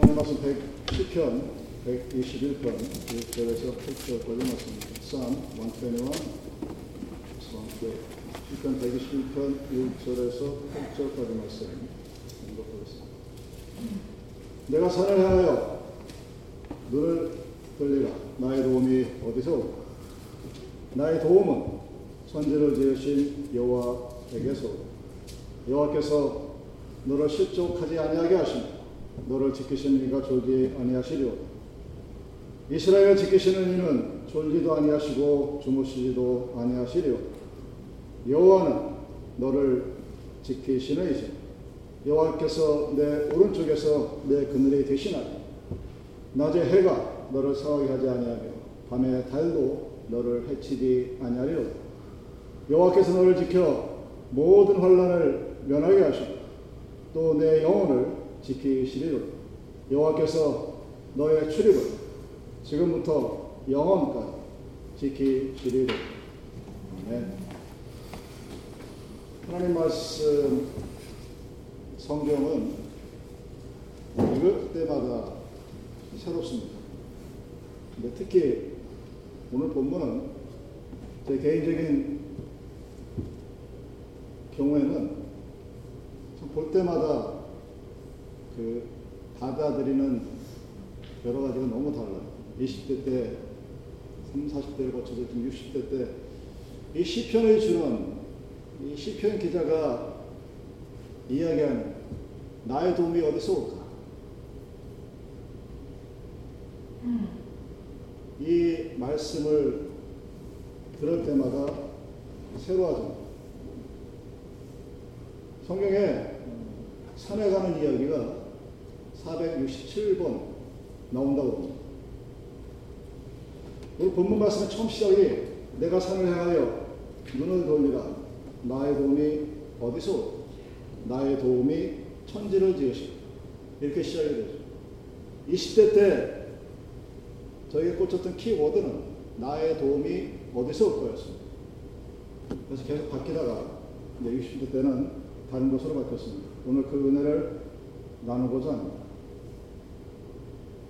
오늘 말씀 110편 121편 6절에서 8절까지 말씀입니다. Psalm 121 10편 121편 6절에서 8절까지 말씀 읽어보겠습니다. 내가 산을 향하여 눈을 돌리라. 나의 도움이 어디서 올까 나의 도움은 천지를 지으신 여호와에게서 여호와께서 너를 실족하지 아니하게 하시며 너를 지키시는 이가 졸지 아니하시리오 이스라엘을 지키시는 이는 졸지도 아니하시고 주무시지도 아니하시리오 여호와는 너를 지키시는 이시 여호와께서 내 오른쪽에서 내 그늘이 되시나니 낮에 해가 너를 상하게 하지 아니하며 밤에 달도 너를 해치지 아니하리로다 여호와께서 너를 지켜 모든 환란을 면하게 하시고 또 내 영혼을 지키시리로다 여호와께서 너의 출입을 지금부터 영원까지 지키시리로다 아멘. 하나님 말씀 성경은 읽을 때마다 새롭습니다. 근데 특히 오늘 본문은 제 개인적인 경우에는 볼 때마다 그 받아들이는 여러 가지가 너무 달라요. 20대 때, 30, 40대를 거쳐서 지금 60대 때, 이 시편을 주는 이 시편 기자가 이야기하는 나의 도움이 어디서 올까? 이 말씀을 들을 때마다 새로워집니다. 성경에 산에 가는 이야기가 467번 나온다고 합니다. 오늘 본문 말씀의 처음 시작이 내가 산을 향하여 눈을 돌리라 나의 도움이 어디서? 나의 도움이 천지를 지으시고 이렇게 시작이 되죠. 20대 때 저에게 꽂혔던 키워드는 나의 도움이 어디서 올 거였습니다. 그래서 계속 바뀌다가 이제 60대 때는 다른 것으로 바뀌었습니다. 오늘 그 은혜를 나누고자 합니다.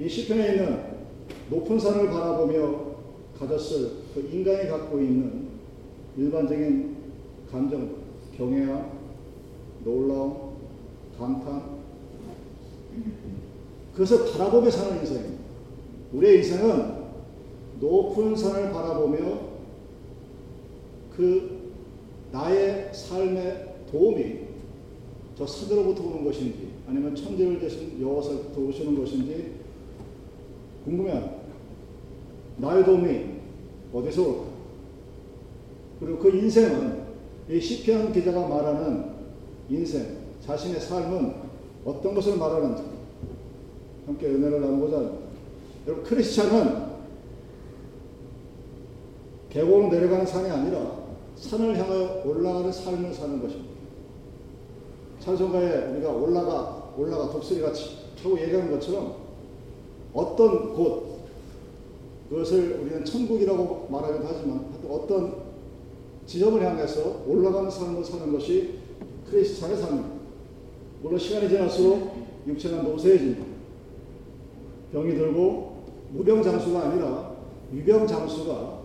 이 시편에 있는 높은 산을 바라보며 가졌을 그 인간이 갖고 있는 일반적인 감정, 경외함, 놀라움, 감탄, 그것을 바라보며 사는 인생입니다. 우리의 인생은 높은 산을 바라보며 그 나의 삶의 도움이 저 산으로부터 오는 것인지 아니면 천지를 대신 여호와서부터 오시는 것인지 궁금해합니다. 나의 도움이 어디서 올까? 그리고 그 인생은 이 시편 기자가 말하는 인생, 자신의 삶은 어떤 것을 말하는지 함께 은혜를 나누고자 합니다. 여러분 크리스찬은 계곡으로 내려가는 산이 아니라 산을 향하여 올라가는 삶을 사는 것입니다. 찬송가에 우리가 올라가 올라가 독수리 같이 하고 얘기하는 것처럼 어떤 곳 그것을 우리는 천국이라고 말하기도 하지만 어떤 지점을 향해서 올라가는 삶을 사는 것이 크리스찬의 삶입니다. 물론 시간이 지날수록 육체는 노쇠해집니다. 병이 들고 무병장수가 아니라 유병장수가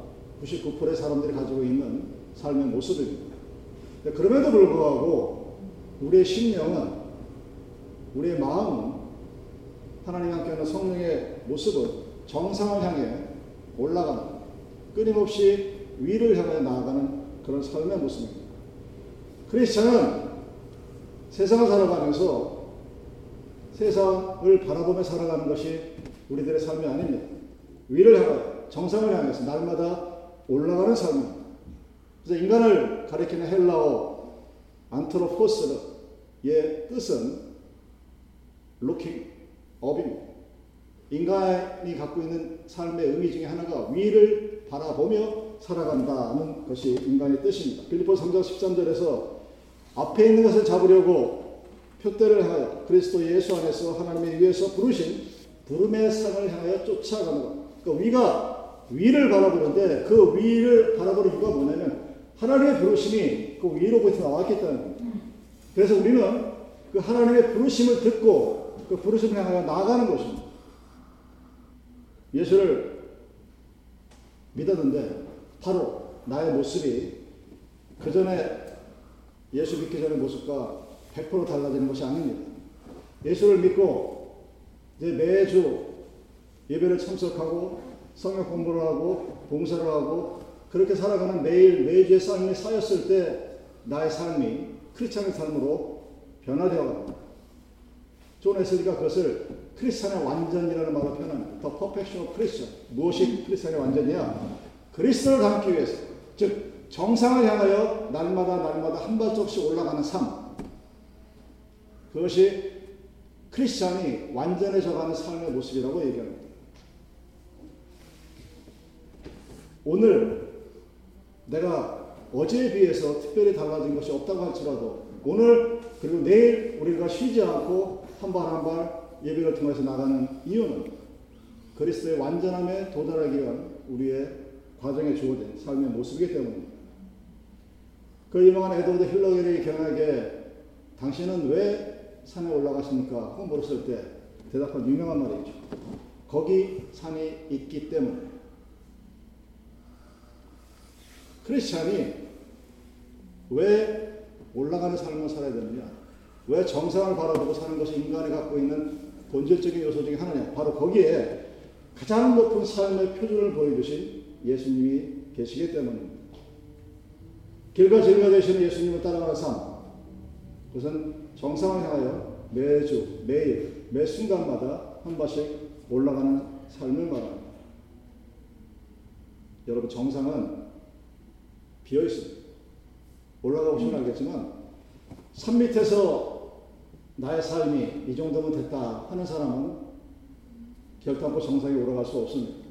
99%의 사람들이 가지고 있는 삶의 모습입니다. 그럼에도 불구하고 우리의 심령은 우리의 마음은 하나님 함께하는 성령의 모습은 정상을 향해 올라가는 끊임없이 위를 향해 나아가는 그런 삶의 모습입니다. 크리스천은 세상을 살아가면서 세상을 바라보며 살아가는 것이 우리들의 삶이 아닙니다. 위를 향하여 정상을 향해서 날마다 올라가는 삶입니다. 그래서 인간을 가리키는 헬라어 안트로포스의 뜻은 looking up입니다. 인간이 갖고 있는 삶의 의미 중에 하나가 위를 바라보며 살아간다는 것이 인간의 뜻입니다. 빌리포 3장 13절에서 앞에 있는 것을 잡으려고 표대를 하여 그리스도 예수 안에서 하나님의 위에서 부르신 부름의 상을 향하여 쫓아가는 것. 그 위가 위를 바라보는데 그 위를 바라보는 이유가 뭐냐면 하나님의 부르심이 그 위로부터 나왔기 때문입니다. 그래서 우리는 그 하나님의 부르심을 듣고 그그 부르심을 향하여 나아가는 것입니다. 예수를 믿었는데 바로 나의 모습이 그 전에 예수 믿기 전의 모습과 100% 달라지는 것이 아닙니다. 예수를 믿고 이제 매주 예배를 참석하고 성경 공부를 하고 봉사를 하고 그렇게 살아가는 매일 매주의 삶이 쌓였을 때 나의 삶이 크리스찬의 삶으로 변화되어 갑니다. 존 웨슬리가 그것을 크리스찬의 완전이라는 말로 표현합니다. The perfection. 무엇이 크리스찬의 완전이야? 그리스도를 닮기 위해서. 즉 정상을 향하여 날마다 날마다 한 발짝씩 올라가는 삶. 그것이 크리스찬이 완전해져가는 삶의 모습이라고 얘기합니다. 오늘 내가 어제에 비해서 특별히 달라진 것이 없다고 할지라도 오늘 그리고 내일 우리가 쉬지 않고 한 발 한 발 예배를 통해서 나가는 이유는 그리스도의 완전함에 도달하기 위한 우리의 과정에 주어진 삶의 모습이기 때문입니다. 그 유명한 에드워드 힐러겔이 견하게 당신은 왜 산에 올라가십니까? 하고 물었을 때 대답한 유명한 말이 있죠. 거기 산이 있기 때문에. 크리스찬이 왜 올라가는 삶을 살아야 되느냐? 왜 정상을 바라보고 사는 것이 인간이 갖고 있는 본질적인 요소 중에 하나냐? 바로 거기에 가장 높은 삶의 표준을 보여주신 예수님이 계시기 때문입니다. 길과 진리가 되시는 예수님을 따라가는 삶. 그것은 정상을 향하여 매주, 매일, 매 순간마다 한 발씩 올라가는 삶을 말합니다. 여러분, 정상은 비어 있습니다. 올라가고 싶으면 알겠지만, 산 밑에서 나의 삶이 이 정도면 됐다 하는 사람은 결단코 정상에 올라갈 수 없습니다.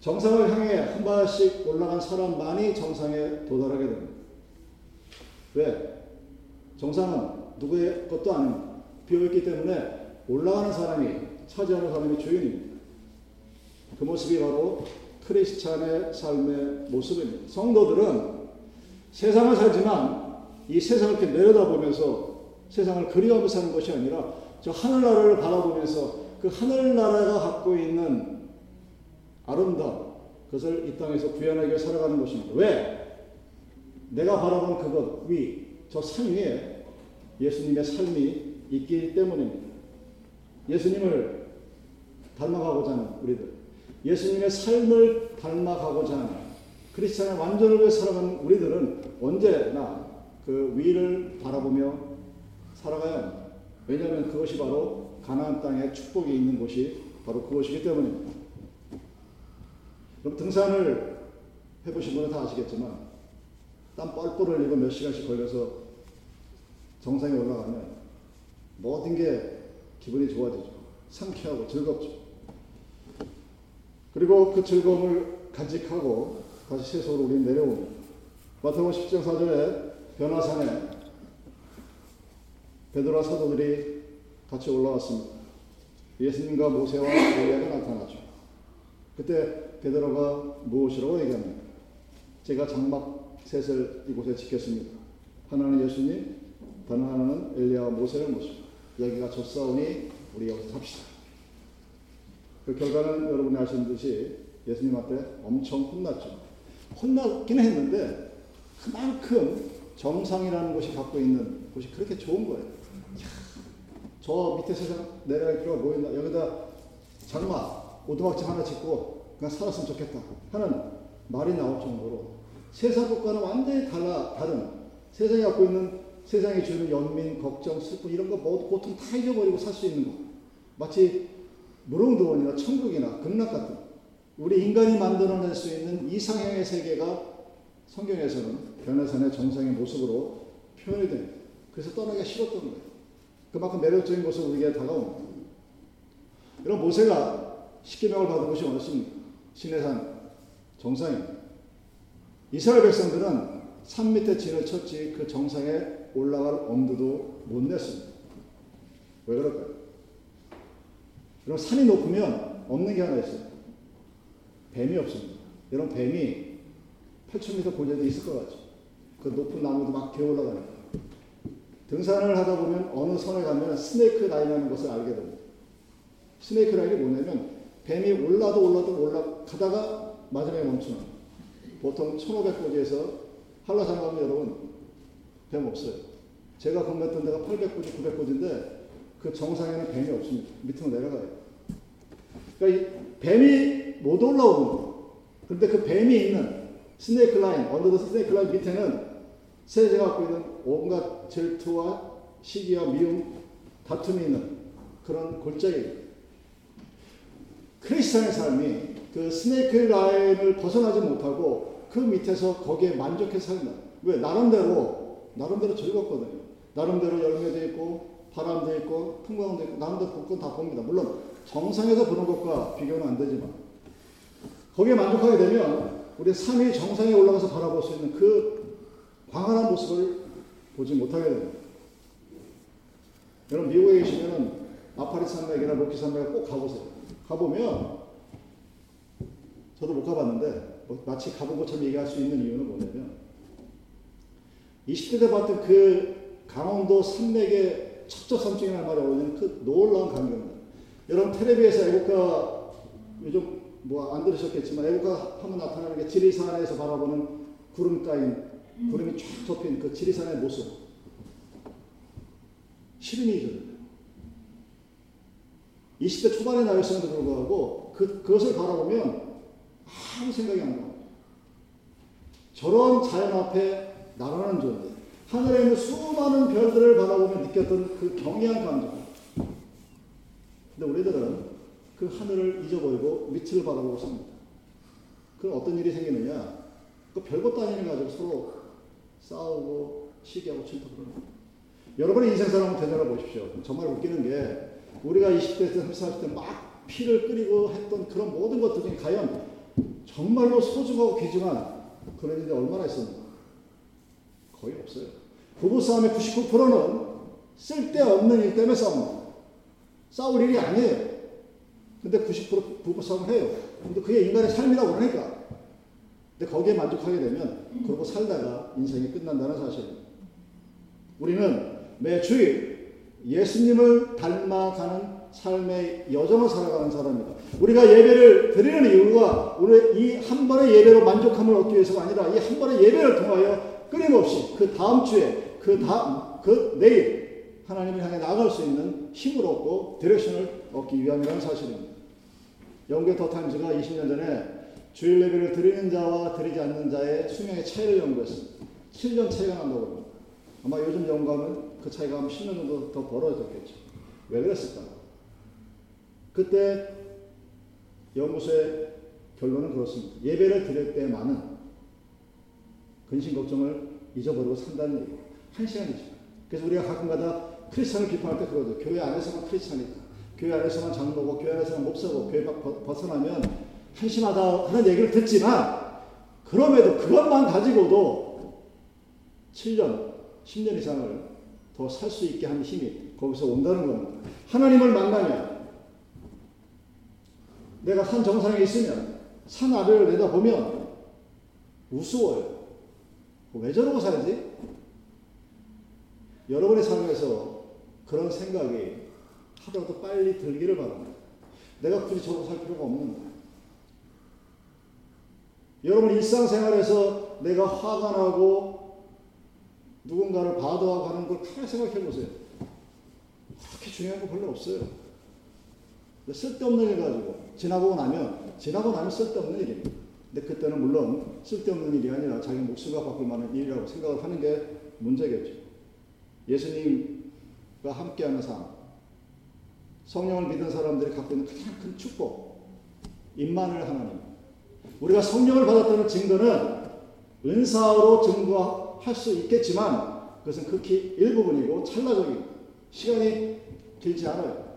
정상을 향해 한 발씩 올라간 사람만이 정상에 도달하게 됩니다. 왜? 정상은 누구의 것도 아닙니다. 비어있기 때문에 올라가는 사람이, 차지하는 사람이 주인입니다. 그 모습이 바로 크리스찬의 삶의 모습입니다. 성도들은 세상을 살지만 이 세상을 이렇게 내려다보면서 세상을 그리워하며 사는 것이 아니라 저 하늘나라를 바라보면서 그 하늘나라가 갖고 있는 아름다움, 그것을 이 땅에서 구현하기 위해 살아가는 것입니다. 왜? 내가 바라본 그것 위, 저 산 위에 예수님의 삶이 있기 때문입니다. 예수님을 닮아가고자 하는 우리들, 예수님의 삶을 닮아가고자 하는 크리스찬의 완전을 위해 살아가는 우리들은 언제나 그 위를 바라보며 살아가야 합니다. 왜냐하면 그것이 바로 가나안 땅에 축복이 있는 곳이 바로 그것이기 때문입니다. 그럼 등산을 해보신 분은 다 아시겠지만 땀 뻘뻘 흘리고 몇 시간씩 걸려서 정상에 올라가면 모든 게 기분이 좋아지죠. 상쾌하고 즐겁죠. 그리고 그 즐거움을 간직하고 다시 세소로 우리 내려옵니다. 마태복음 10장 4절에 변화산에 베드로와 사도들이 같이 올라왔습니다. 예수님과 모세와 엘리야가 나타나죠. 그때 베드로가 무엇이라고 얘기합니까? 제가 장막 셋을 이곳에 지켰습니다. 하나는 예수님, 다른 하나는 엘리야와 모세를 모시고 여기가 좁사오니 우리 여기서 삽시다. 그 결과는 여러분이 아시는 듯이 예수님한테 엄청 혼났죠. 혼나긴 했는데 그만큼 정상이라는 것이 갖고 있는 것이 그렇게 좋은 거예요. 저 밑에 세상 내려갈 필요가 뭐 있나. 여기다 장막, 오두막집 하나 짓고 그냥 살았으면 좋겠다 하는 말이 나올 정도로 세상 것과는 완전히 달라, 다른 세상이 갖고 있는 세상이 주는 연민, 걱정, 슬픔 이런 거 모두 고통 다 잊어버리고 살 수 있는 거. 마치 무릉도원이나 천국이나 극락 같은 우리 인간이 만들어낼 수 있는 이상형의 세계가 성경에서는 변화산의 정상의 모습으로 표현이 됩니다. 그래서 떠나기가 싫었던 거예요. 그만큼 매력적인 것을 우리에게 다가옵니다. 이런 모세가 십계명을 받은 것이 어디습니까? 시내산 정상입니다. 이스라엘 백성들은 산 밑에 진을 쳤지 그 정상에 올라갈 엄두도 못 냈습니다. 왜 그럴까요? 그럼 산이 높으면 없는 게 하나 있어요. 뱀이 없습니다. 이런 뱀이 8,000m 고지대에 있을 것 같죠. 그 높은 나무도 막 기어 올라가니까. 등산을 하다 보면 어느 선에 가면 스네이크 라인이라는 것을 알게 됩니다. 스네이크 라인이 뭐냐면 뱀이 올라도 올라도 올라가다가 마지막에 멈추는 보통 1500고지에서 한라산 가면 여러분 뱀 없어요. 제가 근무했던 데가 800고지, 900고지인데 그 정상에는 뱀이 없습니다. 밑으로 내려가요. 그러니까 뱀이 못 올라오는 거. 그런데 그 뱀이 있는 snake line, under the snake line 밑에는 세제가 갖고 있는 온갖 질투와 시기와 미움, 다툼이 있는 그런 골짜기. 크리스찬의 삶이 그 snake line을 벗어나지 못하고 그 밑에서 거기에 만족해서 산다. 왜? 나름대로, 나름대로 즐겁거든요. 나름대로 열매도 있고, 바람도 있고, 풍광도 있고, 나름대로 복권 다 봅니다. 물론 정상에서 보는 것과 비교는 안 되지만. 거기에 만족하게 되면 우리 삶이 정상에 올라가서 바라볼 수 있는 그 광활한 모습을 보지 못하게 됩니다. 여러분 미국에 계시면 아파리 산맥이나 로키 산맥에 꼭 가보세요. 가보면 저도 못 가봤는데 뭐 마치 가본 것처럼 얘기할 수 있는 이유는 뭐냐면 20대 때 봤던 그 강원도 산맥의 척저산중이라는 말에 어울리는 그 놀라운 광경입니다. 여러분 텔레비에서 애국가 요즘 뭐 안 들으셨겠지만 애국가 하면 나타나는 게 지리산에서 바라보는 구름 따인 구름이 쫙 덮인 그 지리산의 모습 시름이 죠 20대 초반의 나이였음에도 불구하고 그, 그것을 바라보면 아무 생각이 안 나요. 저런 자연 앞에 나라는 존재, 하늘에 있는 수많은 별들을 바라보며 느꼈던 그 경이한 감정. 근데 우리들은 그 하늘을 잊어버리고 밑을 바라보고 삽니다. 그럼 어떤 일이 생기느냐? 그 별것도 아닌 가지고 서로 싸우고 시기하고 질투하고 여러분의 인생사를 한번 되돌아 보십시오. 정말 웃기는 게 우리가 20대, 30대, 40대 막 피를 끓이고 했던 그런 모든 것들 중에 과연 정말로 소중하고 귀중한 그런 일이 얼마나 있었는가? 거의 없어요. 부부싸움의 99%는 쓸데없는 일 때문에 싸웁니다. 싸울 일이 아니에요. 근데 90% 부부싸움을 해요. 근데 그게 인간의 삶이라고 그러니까. 근데 거기에 만족하게 되면 그러고 살다가 인생이 끝난다는 사실입니다. 우리는 매 주일 예수님을 닮아가는 삶의 여정을 살아가는 사람입니다. 우리가 예배를 드리는 이유가 우리 이한 번의 예배로 만족함을 얻기 위해서가 아니라 이 한 번의 예배를 통하여 끊임없이 그 다음 주에 그 다음 그 내일 하나님을 향해 나아갈 수 있는 힘을 얻고 디렉션을 얻기 위함이라는 사실입니다. 영국의 더 타임즈가 20년 전에 주일 예배를 드리는 자와 드리지 않는 자의 수명의 차이를 연구했습니다. 7년 차이가 난다고 합니다. 아마 요즘 연구하면 그 차이가 한 10년 정도 더 벌어졌겠죠. 왜 그랬을까? 그때 연구소의 결론은 그렇습니다. 예배를 드릴 때만은 근심 걱정을 잊어버리고 산다는 얘기예요. 한 시간이죠. 그래서 우리가 가끔가다 크리스찬을 비판할 때 그러죠. 교회 안에서만 크리스찬이다. 교회 안에서만 장로고 교회 안에서만 목사고 교회 벗어나면 한심하다 하는 얘기를 듣지만 그럼에도 그것만 가지고도 7년, 10년 이상을 더 살 수 있게 하는 힘이 거기서 온다는 겁니다. 하나님을 만나면 내가 산 정상에 있으면 산 아래를 내다보면 우스워요. 왜 저러고 살지? 여러분의 삶에서 그런 생각이 하루라도 빨리 들기를 바랍니다. 내가 굳이 저러고 살 필요가 없는 거예요. 여러분 일상생활에서 내가 화가 나고 누군가를 바도하고 하는 걸 가만히 생각해 보세요. 그렇게 중요한 거 별로 없어요. 쓸데없는 일 가지고 지나고 나면 지나고 나면 쓸데없는 일입니다. 근데 그때는 물론 쓸데없는 일이 아니라 자기 목숨과 바꿀 만한 일이라고 생각을 하는 게 문제겠죠. 예수님과 함께하는 삶, 성령을 믿은 사람들이 갖고 있는 가장 큰 축복, 임만을 하나님. 우리가 성령을 받았다는 증거는 은사로 증거할 수 있겠지만 그것은 극히 일부분이고 찰나적인 시간이 길지 않아요.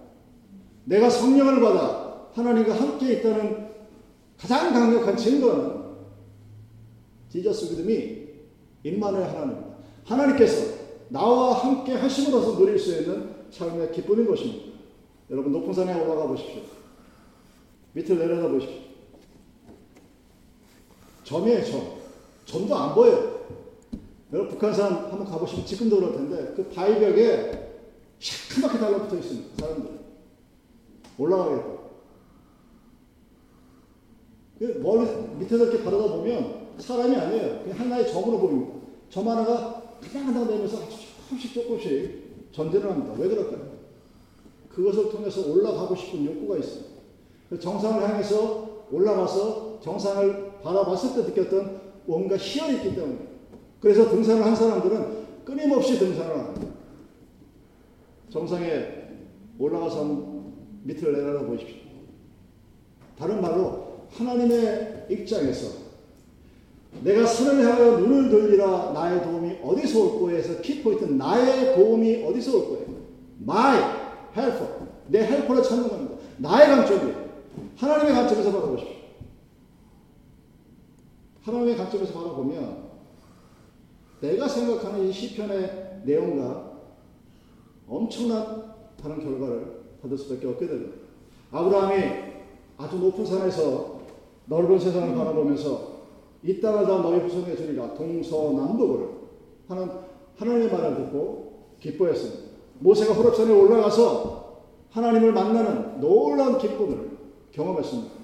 내가 성령을 받아 하나님과 함께 있다는 가장 강력한 증거는 지저스 믿음이 임만의 하나님입니다. 하나님께서 나와 함께 하심으로써 누릴 수 있는 삶의 기쁨인 것입니다. 여러분 높은 산에 올라가 보십시오. 밑을 내려다 보십시오. 점이에요, 점. 점도 안 보여요. 여러분 북한산 한번 가보시면 지금도 그럴 텐데 그 바위벽에 시커멓게 달라붙어 있습니다. 사람들 올라가겠다. 그 멀리 밑에서 이렇게 바라다 보면 사람이 아니에요. 그냥 하나의 점으로 보입니다. 점 하나가 하나하나 되면서 조금씩 조금씩 전진을 합니다. 왜 그럴까요? 그것을 통해서 올라가고 싶은 욕구가 있어요. 정상을 향해서 올라가서 정상을 바라봤을 때 느꼈던 뭔가 희열이 있기 때문에 그래서 등산을 한 사람들은 끊임없이 등산을 합니다. 정상에 올라가서 밑을 내려다 보십시오. 다른 말로 하나님의 입장에서 내가 산을 향하여 눈을 돌리라 나의 도움이 어디서 올 거예요 해서 키포인트 나의 도움이 어디서 올 거예요. My helper. 내 헬퍼를 찾는 겁니다. 나의 관점이에요. 하나님의 관점에서 바라보십시오. 하나님의 관점에서 바라보면 내가 생각하는 이 시편의 내용과 엄청난 다른 결과를 받을 수밖에 없게 됩니다. 아브라함이 아주 높은 산에서 넓은 세상을 바라보면서 이 땅을 다 너희 후손에 주리라 동서남북을 하는 하나님의 말을 듣고 기뻐했습니다. 모세가 호렙산에 올라가서 하나님을 만나는 놀라운 기쁨을 경험했습니다.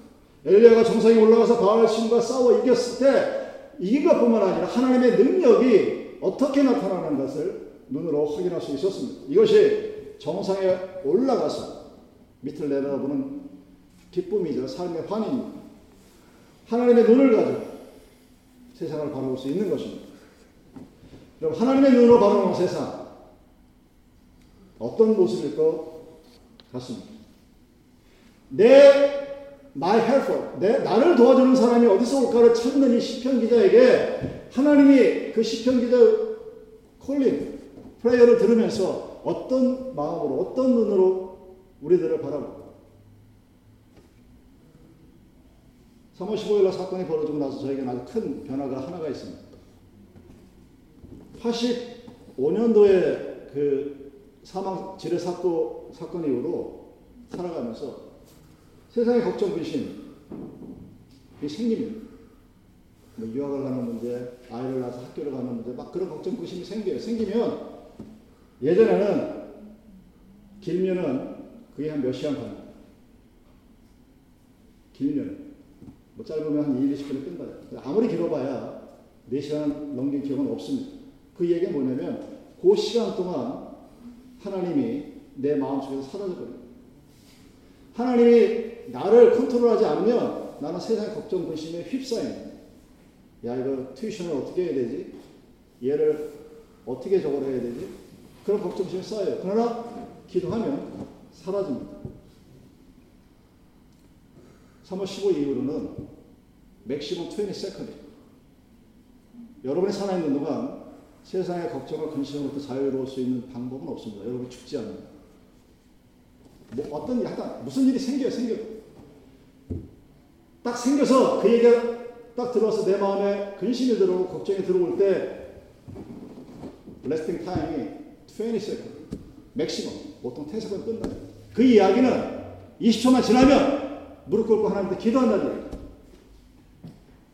엘리야가 정상에 올라가서 바알 신과 싸워 이겼을 때 이긴 것뿐만 아니라 하나님의 능력이 어떻게 나타나는 것을 눈으로 확인할 수 있었습니다. 이것이 정상에 올라가서 밑을 내려다보는 기쁨이죠. 삶의 환입니다. 하나님의 눈을 가지고 세상을 바라볼 수 있는 것입니다. 여러분, 하나님의 눈으로 바라보는 세상, 어떤 모습일 것 같습니다. 내 my helper, 내 나를 도와주는 사람이 어디서 올까를 찾는 이 시편 기자에게 하나님이 그 시편 기자 calling, prayer를 들으면서 어떤 마음으로, 어떤 눈으로 우리들을 바라볼까? 3월 15일 날 사건이 벌어지고 나서 저에게 아주 큰 변화가 하나가 있습니다. 85년도에 그 사망 지뢰 사건 이후로 살아가면서 세상의 걱정 근심이 생깁니다. 뭐 유학을 가는 문제, 아이를 낳아서 학교를 가는 문제, 막 그런 걱정 근심이 생겨요. 생기면 예전에는 길면은 그게 한 몇 시간 갑니다. 길면 뭐 짧으면 한 1, 20분에 끝나요. 아무리 길어봐야 4시간 넘긴 기억은 없습니다. 그 얘기가 뭐냐면 그 시간 동안 하나님이 내 마음속에서 사라져버려요. 하나님이 나를 컨트롤하지 않으면 나는 세상 걱정 근심에 휩싸입니다. 야 이거 tuition을 어떻게 해야 되지? 얘를 어떻게 저걸 해야 되지? 그런 걱정심이 쌓여요. 그러나 기도하면 사라집니다. 3월 15 이후로는 maximum 20 second. 여러분이 살아있는 동안 세상의 걱정과 근심으로부터 자유로울 수 있는 방법은 없습니다. 여러분 죽지 않는다. 뭐 어떤 일, 하다 무슨 일이 생겨요, 생겨. 딱 생겨서 그 얘기가 딱 들어와서 내 마음에 근심이 들어오고 걱정이 들어올 때 lasting time이 20 second. Maximum. 보통 ten second 끝나요. 그 이야기는 20초만 지나면 무릎 꿇고 하나님한테 기도한다는 얘기예요.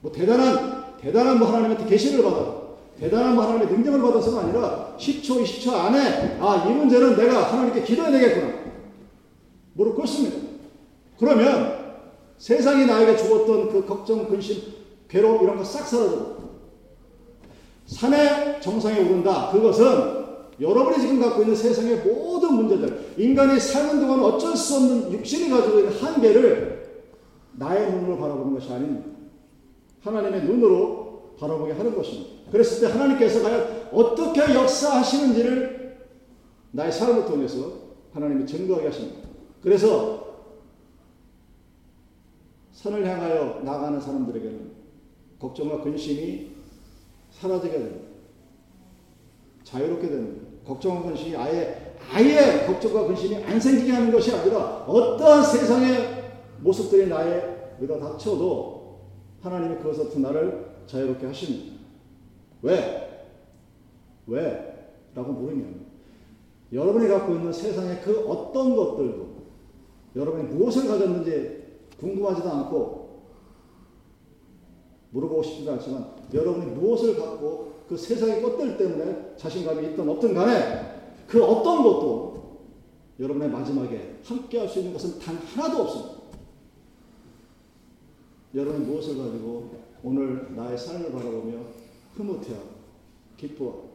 뭐 대단한 대단한 뭐 하나님한테 계시를 받아 대단한 뭐 하나님의 능력을 받아서가 아니라 10초 20초 안에 아이 문제는 내가 하나님께 기도해야 되겠구나 무릎 꿇습니다. 그러면 세상이 나에게 주었던 그 걱정, 근심, 괴로움 이런 거 싹 사라져. 산의 정상에 오른다. 그것은 여러분이 지금 갖고 있는 세상의 모든 문제들, 인간이 사는 동안 어쩔 수 없는 육신이 가지고 있는 한계를 나의 눈으로 바라보는 것이 아닙니다. 하나님의 눈으로 바라보게 하는 것입니다. 그랬을 때 하나님께서 과연 어떻게 역사하시는지를 나의 삶을 통해서 하나님이 증거하게 하십니다. 그래서 선을 향하여 나가는 사람들에게는 걱정과 근심이 사라지게 됩니다. 자유롭게 됩니다. 걱정과 근심이 아예 아예 걱정과 근심이 안 생기게 하는 것이 아니라 어떠한 세상의 모습들이 나의 위로 닥쳐도 하나님이 그것부터 나를 자유롭게 하십니다. 왜? 왜? 라고 물으면 여러분이 갖고 있는 세상의 그 어떤 것들도 여러분이 무엇을 가졌는지 궁금하지도 않고 물어보고 싶지도 않지만 여러분이 무엇을 갖고 그 세상의 것들 때문에 자신감이 있든 없든 간에 그 어떤 것도 여러분의 마지막에 함께 할 수 있는 것은 단 하나도 없습니다. 여러분이 무엇을 가지고 오늘 나의 삶을 바라보며 흐뭇해하고 기뻐하고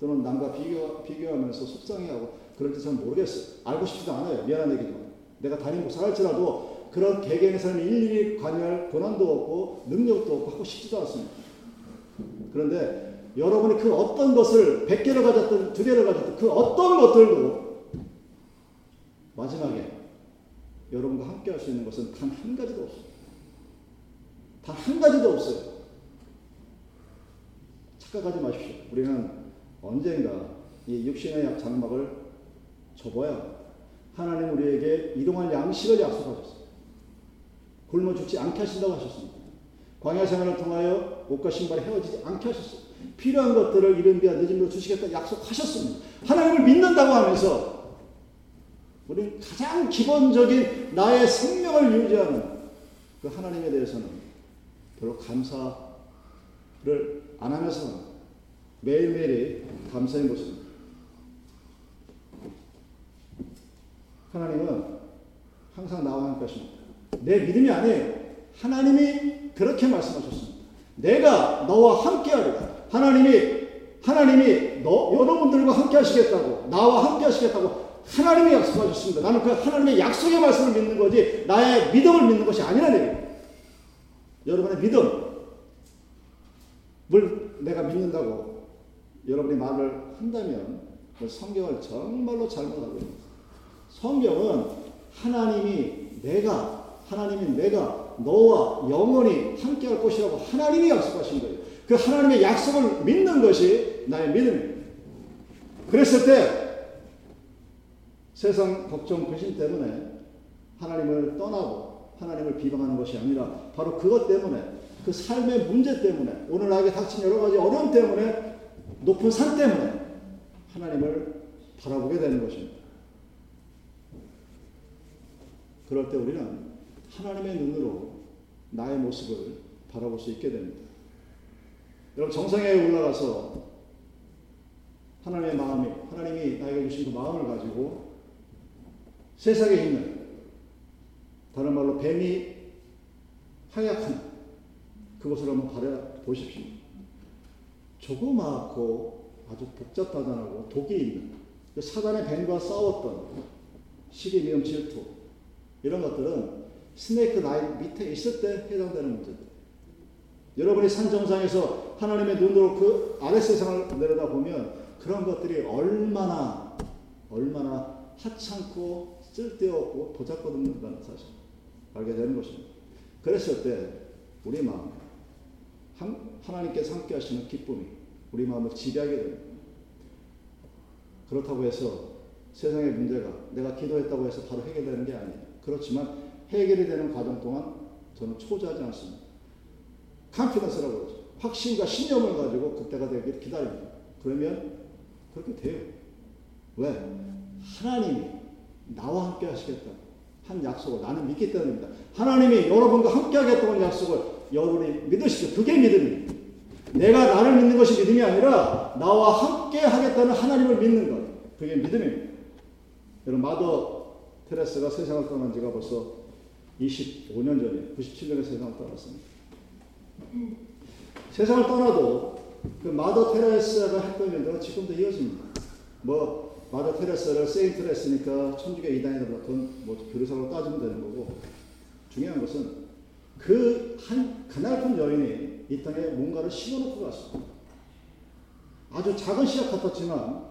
또는 남과 비교, 비교하면서 속상해하고 그럴지 잘 모르겠어요. 알고 싶지도 않아요. 미안한 얘기지만. 내가 담임 목사할지라도 그런 삶에 일일이 관여할 권한도 없고 능력도 없고 하고 싶지도 않습니다. 그런데 여러분이 그 어떤 것을 100개를 가졌든 2개를 가졌든 그 어떤 것들도 마지막에 여러분과 함께 할 수 있는 것은 단 한 가지도 없습니다. 단 한 가지도 없어요. 착각하지 마십시오. 우리는 언젠가 이 육신의 장막을 접어야 하나님 우리에게 이동할 양식을 약속하셨어요. 굶어 죽지 않게 하신다고 하셨습니다. 광야 생활을 통하여 옷과 신발이 헤어지지 않게 하셨어요. 필요한 것들을 이른 비와 늦은 비로 주시겠다 약속하셨습니다. 하나님을 믿는다고 하면서 우리는 가장 기본적인 나의 생명을 유지하는 그 하나님에 대해서는 별로 감사를 안 하면서 매일매일이 감사의 모습입니다. 하나님은 항상 나와 함께 하십니다. 내 믿음이 아니에요. 하나님이 그렇게 말씀하셨습니다. 내가 너와 함께 하리라. 하나님이, 하나님이 너, 여러분들과 함께 하시겠다고, 나와 함께 하시겠다고 하나님이 약속하셨습니다. 나는 그 하나님의 약속의 말씀을 믿는 거지, 나의 믿음을 믿는 것이 아니라는 얘기예요. 여러분의 믿음을 내가 믿는다고 여러분이 말을 한다면 그 성경을 정말로 잘못하고 있습니다. 성경은 하나님이 내가 하나님이 내가 너와 영원히 함께할 것이라고 하나님이 약속하신 거예요. 그 하나님의 약속을 믿는 것이 나의 믿음입니다. 그랬을 때 세상 걱정 근심 때문에 하나님을 떠나고 하나님을 비방하는 것이 아니라 바로 그것 때문에 그 삶의 문제 때문에 오늘 나에게 닥친 여러 가지 어려움 때문에 높은 산 때문에 하나님을 바라보게 되는 것입니다. 그럴 때 우리는 하나님의 눈으로 나의 모습을 바라볼 수 있게 됩니다. 여러분 정상에 올라가서 하나님의 마음이 하나님이 나에게 주신 그 마음을 가지고 세상에 있는 다른 말로 뱀이 하얗한 그것을 한번 바라 보십시오. 조그맣고 아주 복잡하다고 독이 있는 그 사단의 뱀과 싸웠던 시기, 미움, 질투 이런 것들은 스네이크 라인 밑에 있을 때 해당되는 문제들. 여러분이 산 정상에서 하나님의 눈으로 그 아래 세상을 내려다 보면 그런 것들이 얼마나 얼마나 하찮고 쓸데없고 도작거든다는 사실 알게 되는 것입니다. 그랬을 때 우리 마음 하나님께서 함께 하시는 기쁨이 우리 마음을 지배하게 됩니다. 그렇다고 해서 세상의 문제가 내가 기도했다고 해서 바로 해결되는 게 아니에요. 그렇지만 해결이 되는 과정 동안 저는 초조하지 않습니다. 컨피던스라고 그러죠. 확신과 신념을 가지고 그때가 되길 기다립니다. 그러면 그렇게 돼요. 왜? 하나님이 나와 함께 하시겠다. 한 약속을 나는 믿기 때문입니다. 하나님이 여러분과 함께 하겠다는 약속을 여러분이 믿으시죠. 그게 믿음입니다. 내가 나를 믿는 것이 믿음이 아니라 나와 함께 하겠다는 하나님을 믿는 것. 그게 믿음입니다. 여러분, 마더 테레스가 세상을 떠난 지가 벌써 25년 전에 97년에 세상을 떠났습니다. 세상을 떠나도 그 마더 테레스가 했던 일들은 지금도 이어집니다. 뭐 마더 테레스를 세인 테레스니까 천주교 이단이다 같은 뭐 교리상으로 따지면 되는 거고 중요한 것은 그 한 가난한 여인이 이 땅에 뭔가를 심어놓고 갔습니다. 아주 작은 시작 같았지만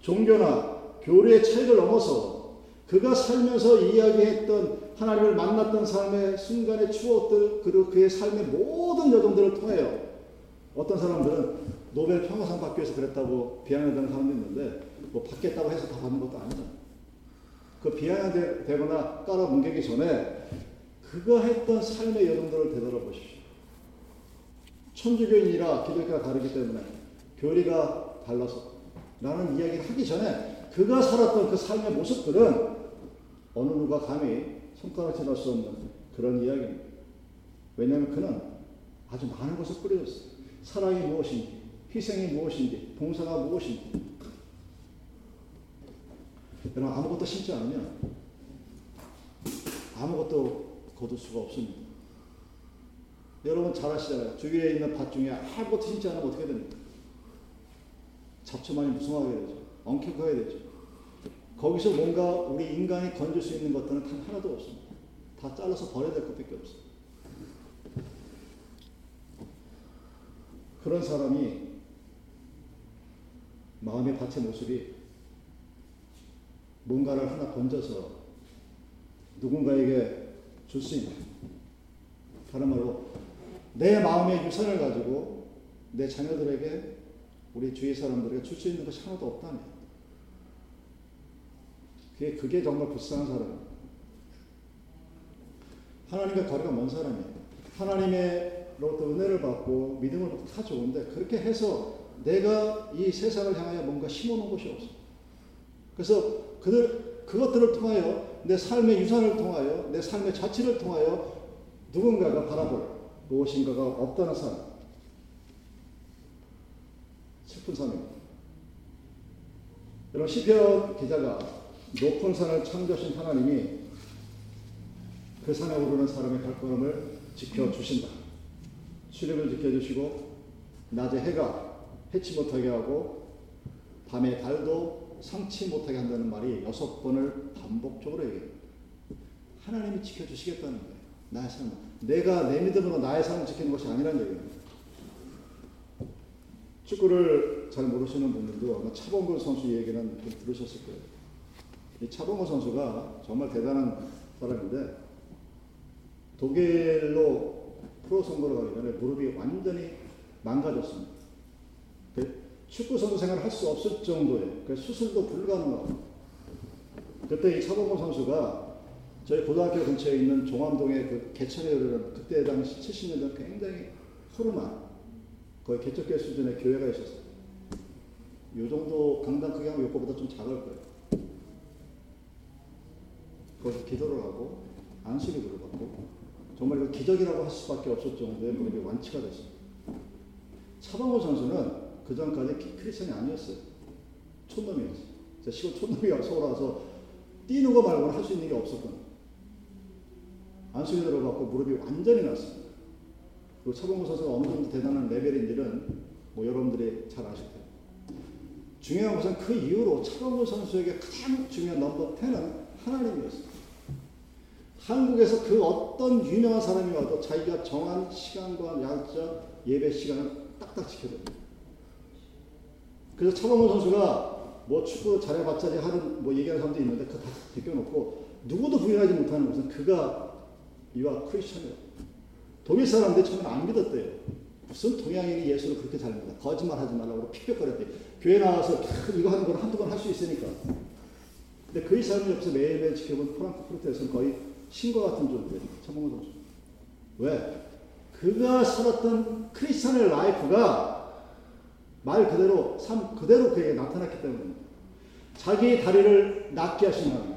종교나 교리의 차이를 넘어서 그가 살면서 이야기했던 하나님을 만났던 삶의 순간의 추억들 그리고 그의 삶의 모든 여정들을 통하여 어떤 사람들은 노벨 평화상 받기 위해서 그랬다고 비하하는 사람도 있는데 뭐 받겠다고 해서 다 받는 것도 아니잖아. 그 비하되거나 깔아 뭉개기 전에 그가 했던 삶의 여정들을 되돌아보십시오. 천주교인이라 기독교가 다르기 때문에 교리가 달라서 라는 이야기를 하기 전에 그가 살았던 그 삶의 모습들은 어느 누가 감히 손가락질할 수 없는 그런 이야기입니다. 왜냐하면 그는 아주 많은 것을 뿌려줬어요. 사랑이 무엇인지, 희생이 무엇인지, 봉사가 무엇인지. 여러분 아무것도 심지 않으면 아무것도 거둘 수가 없습니다. 여러분 잘 아시잖아요. 주위에 있는 밭 중에 아무것도 심지 않으면 어떻게 됩니까? 잡초만이 무성하게 되죠. 엉켜커야 되죠. 거기서 뭔가 우리 인간이 건질 수 있는 것들은 단 하나도 없습니다. 다 잘라서 버려야 될 것밖에 없어요. 그런 사람이 마음의 밭의 모습이 뭔가를 하나 건져서 누군가에게 줄 수 있는 다른 말로 내 마음의 유산을 가지고 내 자녀들에게 우리 주위 사람들에게 줄 수 있는 것이 하나도 없다면 그게, 그게 정말 불쌍한 사람입니다. 하나님과 거리가 먼 사람이에요. 하나님의로부터 은혜를 받고 믿음을 받고 다 좋은데 그렇게 해서 내가 이 세상을 향하여 뭔가 심어놓은 것이 없어. 그래서 그들 그것들을 통하여 내 삶의 유산을 통하여 내 삶의 자취를 통하여 누군가가 바라볼 무엇인가가 없다는 사람. 슬픈 삶입니다. 여러분 시편 기자가 높은 산을 창조하신 하나님이 그 산에 오르는 사람의 발걸음을 지켜주신다. 수렵을 지켜주시고 낮에 해가 해치 못하게 하고 밤에 달도 상치 못하게 한다는 말이 여섯 번을 반복적으로 얘기합니다. 하나님이 지켜주시겠다는 거예요. 나의 삶. 내가 내 믿음으로 나의 삶을 지키는 것이 아니라는 얘기입니다. 축구를 잘 모르시는 분들도 아마 차범근 선수 얘기는 좀 들으셨을 거예요. 이 차범근 선수가 정말 대단한 사람인데 독일로 프로 선거를 가기 전에 무릎이 완전히 망가졌습니다. 그 축구 선수 생활을 할 수 없을 정도의 그 수술도 불가능하고 그때 이 차범근 선수가 저희 고등학교 근처에 있는 종암동의 그 개천에 이르는 그때 당시 70년대 굉장히 푸르만 거의 개척교 수준의 교회가 있었어요. 요 정도 강당 크기 하면 요거보다 좀 작을 거예요. 거기서 기도를 하고 안수기도를 받고 정말 이거 기적이라고 할 수밖에 없을 정도의 무릎이 완치가 됐어요. 차범호 선수는 그 전까지 크리스천이 아니었어요. 촌놈이었어요. 시골 촌놈이 서울 와서 뛰는 거 말고는 할 수 있는 게 없었거든요. 안수기도를 받고 무릎이 완전히 났습니다. 그리고 차범호 선수가 어느 정도 대단한 레벨인지는 뭐 여러분들이 잘 아실 거예요. 중요한 것은 그 이후로 차범호 선수에게 가장 중요한 넘버 10은 하나님이었어요. 한국에서 그 어떤 유명한 사람이 와도 자기가 정한 시간과 날짜 예배 시간을 딱딱 지켜줍니다. 그래서 차범호 선수가 뭐 축구 잘해봤자 하는 뭐 얘기하는 사람도 있는데 그다 벗겨놓고 누구도 부인하지 못하는 것은 그가 이와 크리스천이에요. 독일 사람들 처음에 안 믿었대요. 무슨 동양인이 예수를 그렇게 잘 믿어. 거짓말 하지 말라고 픽픽거렸대. 교회 나와서 이거 하는 걸 한두 번 할 수 있으니까. 근데 그 사람이 옆에서 매일매일 지켜본 프랑크 프루트에서는 거의 신과 같은 존재, 차범근 선수. 왜? 그가 살았던 크리스천의 life가 말 그대로, 삶 그대로 그에게 나타났기 때문입니다. 자기의 다리를 낫게 하신 하나님.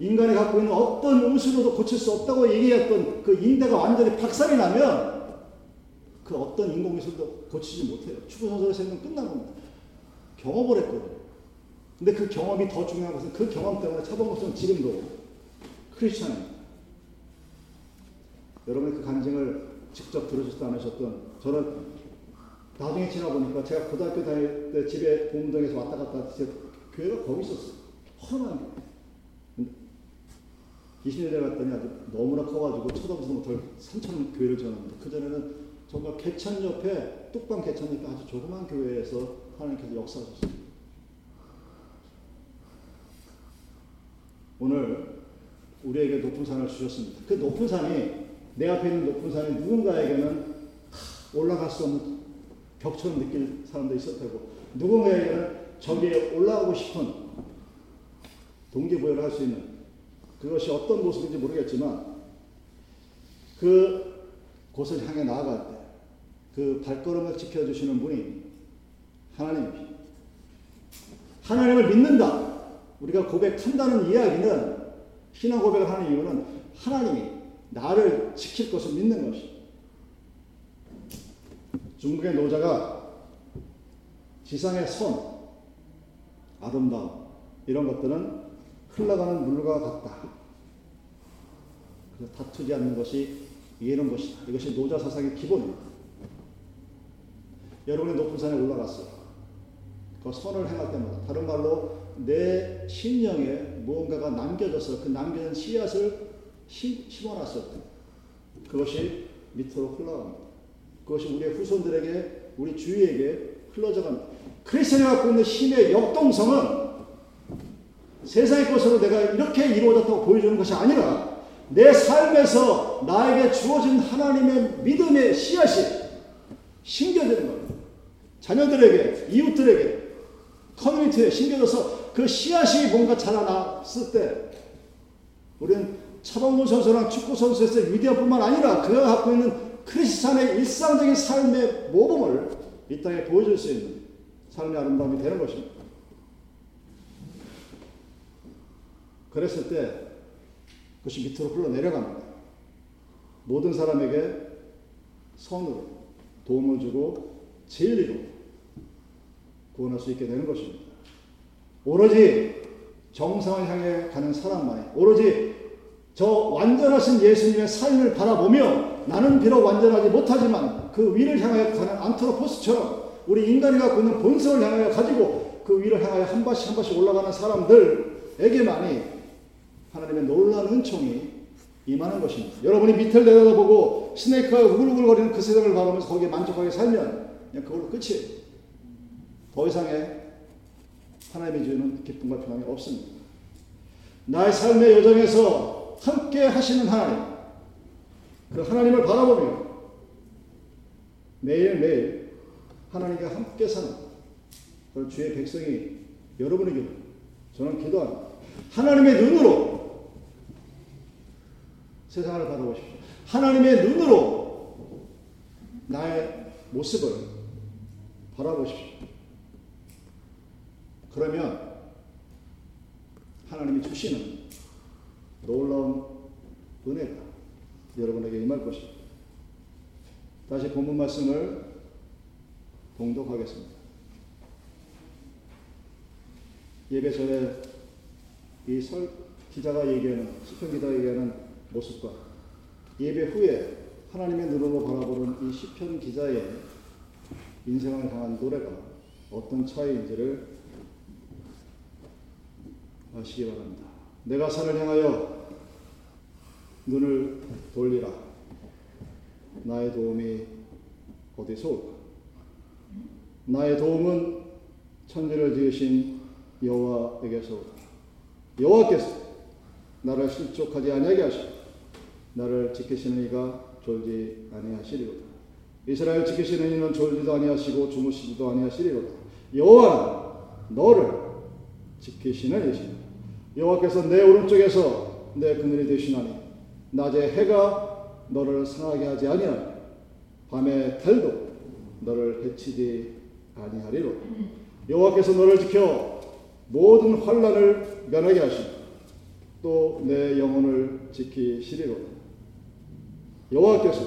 인간이 갖고 있는 어떤 의술로도 고칠 수 없다고 얘기했던 그 인대가 완전히 박살이 나면 그 어떤 인공기술도 고치지 못해요. 축구 선수의 생명 끝난 겁니다. 경험을 했거든요. 근데 그 경험이 더 중요한 것은 그 경험 때문에 차범근 지금도 크리스천입니다. 여러분이 그 간증을 직접 들으셨다 안 하셨던 저는 나중에 지나보니까 제가 고등학교 다닐 때 집에 봄동에서 왔다 갔다 제 교회가 거기 있었어요. 험한 교 20년에 갔더니 아주 너무나 커가지고 쳐다보지도 못할 산천 교회를 지었는데 그전에는 정말 개천 옆에 뚝방 개천 옆에 아주 조그만 교회에서 하나님께서 역사하셨어요. 오늘 우리에게 높은 산을 주셨습니다. 그 높은 산이 내 앞에 있는 높은 산이 누군가에게는 올라갈 수 없는 벽처럼 느낄 사람도 있을 테고 누군가에게는 저기에 올라가고 싶은 동기부여를 할 수 있는 그것이 어떤 모습인지 모르겠지만 그 곳을 향해 나아갈 때 그 발걸음을 지켜주시는 분이 하나님입니다. 하나님을 믿는다. 우리가 고백한다는 이야기는 신앙 고백을 하는 이유는 하나님이 나를 지킬 것을 믿는 것이. 중국의 노자가 지상의 선, 아름다움 이런 것들은 흘러가는 물과 같다. 그래서 다투지 않는 것이 이해는 것이다. 이것이 노자 사상의 기본입니다. 여러분이 높은 산에 올라갔어요. 그 선을 행할 때마다 다른 말로 내 심령에 무언가가 남겨져서 그 남겨진 씨앗을 심어놨을 때 그것이 밑으로 흘러갑니다. 그것이 우리의 후손들에게 우리 주위에게 흘러져 갑니다. 크리스천이 갖고 있는 힘의 역동성은 세상의 것으로 내가 이렇게 이루어졌다고 보여주는 것이 아니라 내 삶에서 나에게 주어진 하나님의 믿음의 씨앗이 심겨지는 겁니다. 자녀들에게, 이웃들에게, 커뮤니티에 심겨져서 그 씨앗이 뭔가 자라났을 때 우리는 차범근 선수랑 축구 선수에서 위대한 뿐만 아니라 그가 갖고 있는 크리스찬의 일상적인 삶의 모범을 이 땅에 보여줄 수 있는 삶의 아름다움이 되는 것입니다. 그랬을 때 그것이 밑으로 흘러내려갑니다. 모든 사람에게 선으로 도움을 주고 진리로 구원할 수 있게 되는 것입니다. 오로지 정상을 향해 가는 사람만이 오로지 저 완전하신 예수님의 삶을 바라보며 나는 비록 완전하지 못하지만 그 위를 향하여 가는 안트로포스처럼 우리 인간이 갖고 있는 본성을 향하여 가지고 그 위를 향하여 한 발씩 한 발씩 올라가는 사람들에게만이 하나님의 놀라운 은총이 임하는 것입니다. 여러분이 밑을 내려다보고 스네이크가 우글우글거리는 그 세상을 바라보면서 거기에 만족하게 살면 그냥 그걸로 끝이에요. 더 이상의 하나님이 주는 기쁨과 평안이 없습니다. 나의 삶의 여정에서 함께 하시는 하나님, 그 하나님을 바라보며 매일매일 하나님과 함께 사는 그 주의 백성이 여러분에게 저는 기도합니다. 하나님의 눈으로 세상을 바라보십시오. 하나님의 눈으로 나의 모습을 바라보십시오. 그러면 하나님이 주시는 놀라운 은혜가 여러분에게 임할 것입니다. 다시 본문 말씀을 봉독하겠습니다. 예배 전에 이 설 기자가 얘기하는 시편 기자가 얘기하는 모습과 예배 후에 하나님의 눈으로 바라보는 이 시편 기자의 인생을 향한 노래가 어떤 차이인지를 아 시기 바랍니다. 내가 산을 향하여 눈을 돌리라. 나의 도움이 어디서 올까? 나의 도움은 천지를 지으신 여호와에게서 오다. 여호와께서 나를 실족하지 아니하게 하시고 나를 지키시는 이가 졸지 아니하시리로다. 이스라엘 지키시는 이는 졸지도 아니하시고 주무시지도 아니하시리로다. 여호와는 너를 지키시는 이시다. 여호와께서 내 오른쪽에서 내 그늘이 되시나니 낮에 해가 너를 상하게 하지 아니하니 밤에 달도 너를 해치지 아니하리로. 여호와께서 너를 지켜 모든 환란을 면하게 하시고 또 내 영혼을 지키시리로. 여호와께서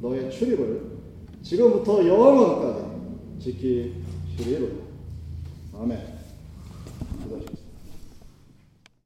너의 출입을 지금부터 영원까지 지키시리로. 아멘.